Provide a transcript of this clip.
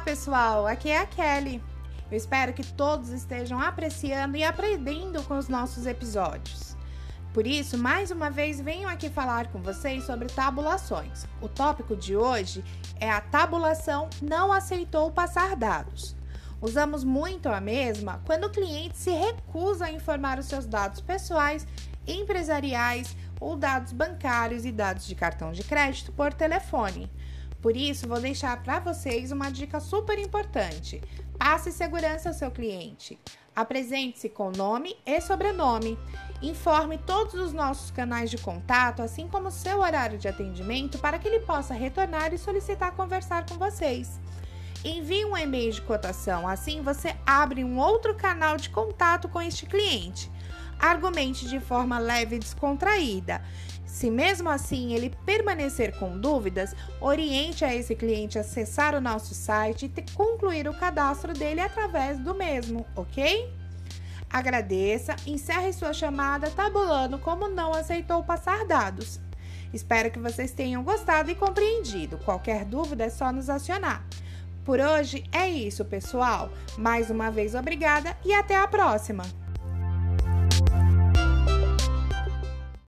pessoal, aqui é a Kelly. Eu espero que todos estejam apreciando e aprendendo com os nossos episódios. Por isso, mais uma vez, venho aqui falar com vocês sobre tabulações. O tópico de hoje é a tabulação não aceitou passar dados. Usamos muito a mesma quando o cliente se recusa a informar os seus dados pessoais, empresariais ou dados bancários e dados de cartão de crédito por telefone. Por isso, vou deixar para vocês uma dica super importante. Passe segurança ao seu cliente. Apresente-se com nome e sobrenome. Informe todos os nossos canais de contato, assim como seu horário de atendimento, para que ele possa retornar e solicitar conversar com vocês. Envie um e-mail de cotação, assim você abre um outro canal de contato com este cliente. Argumente de forma leve e descontraída. Se mesmo assim ele permanecer com dúvidas, oriente a esse cliente a acessar o nosso site e concluir o cadastro dele através do mesmo, ok? Agradeça, encerre sua chamada tabulando como não aceitou passar dados. Espero que vocês tenham gostado e compreendido. Qualquer dúvida é só nos acionar. Por hoje é isso, pessoal. Mais uma vez, obrigada e até a próxima!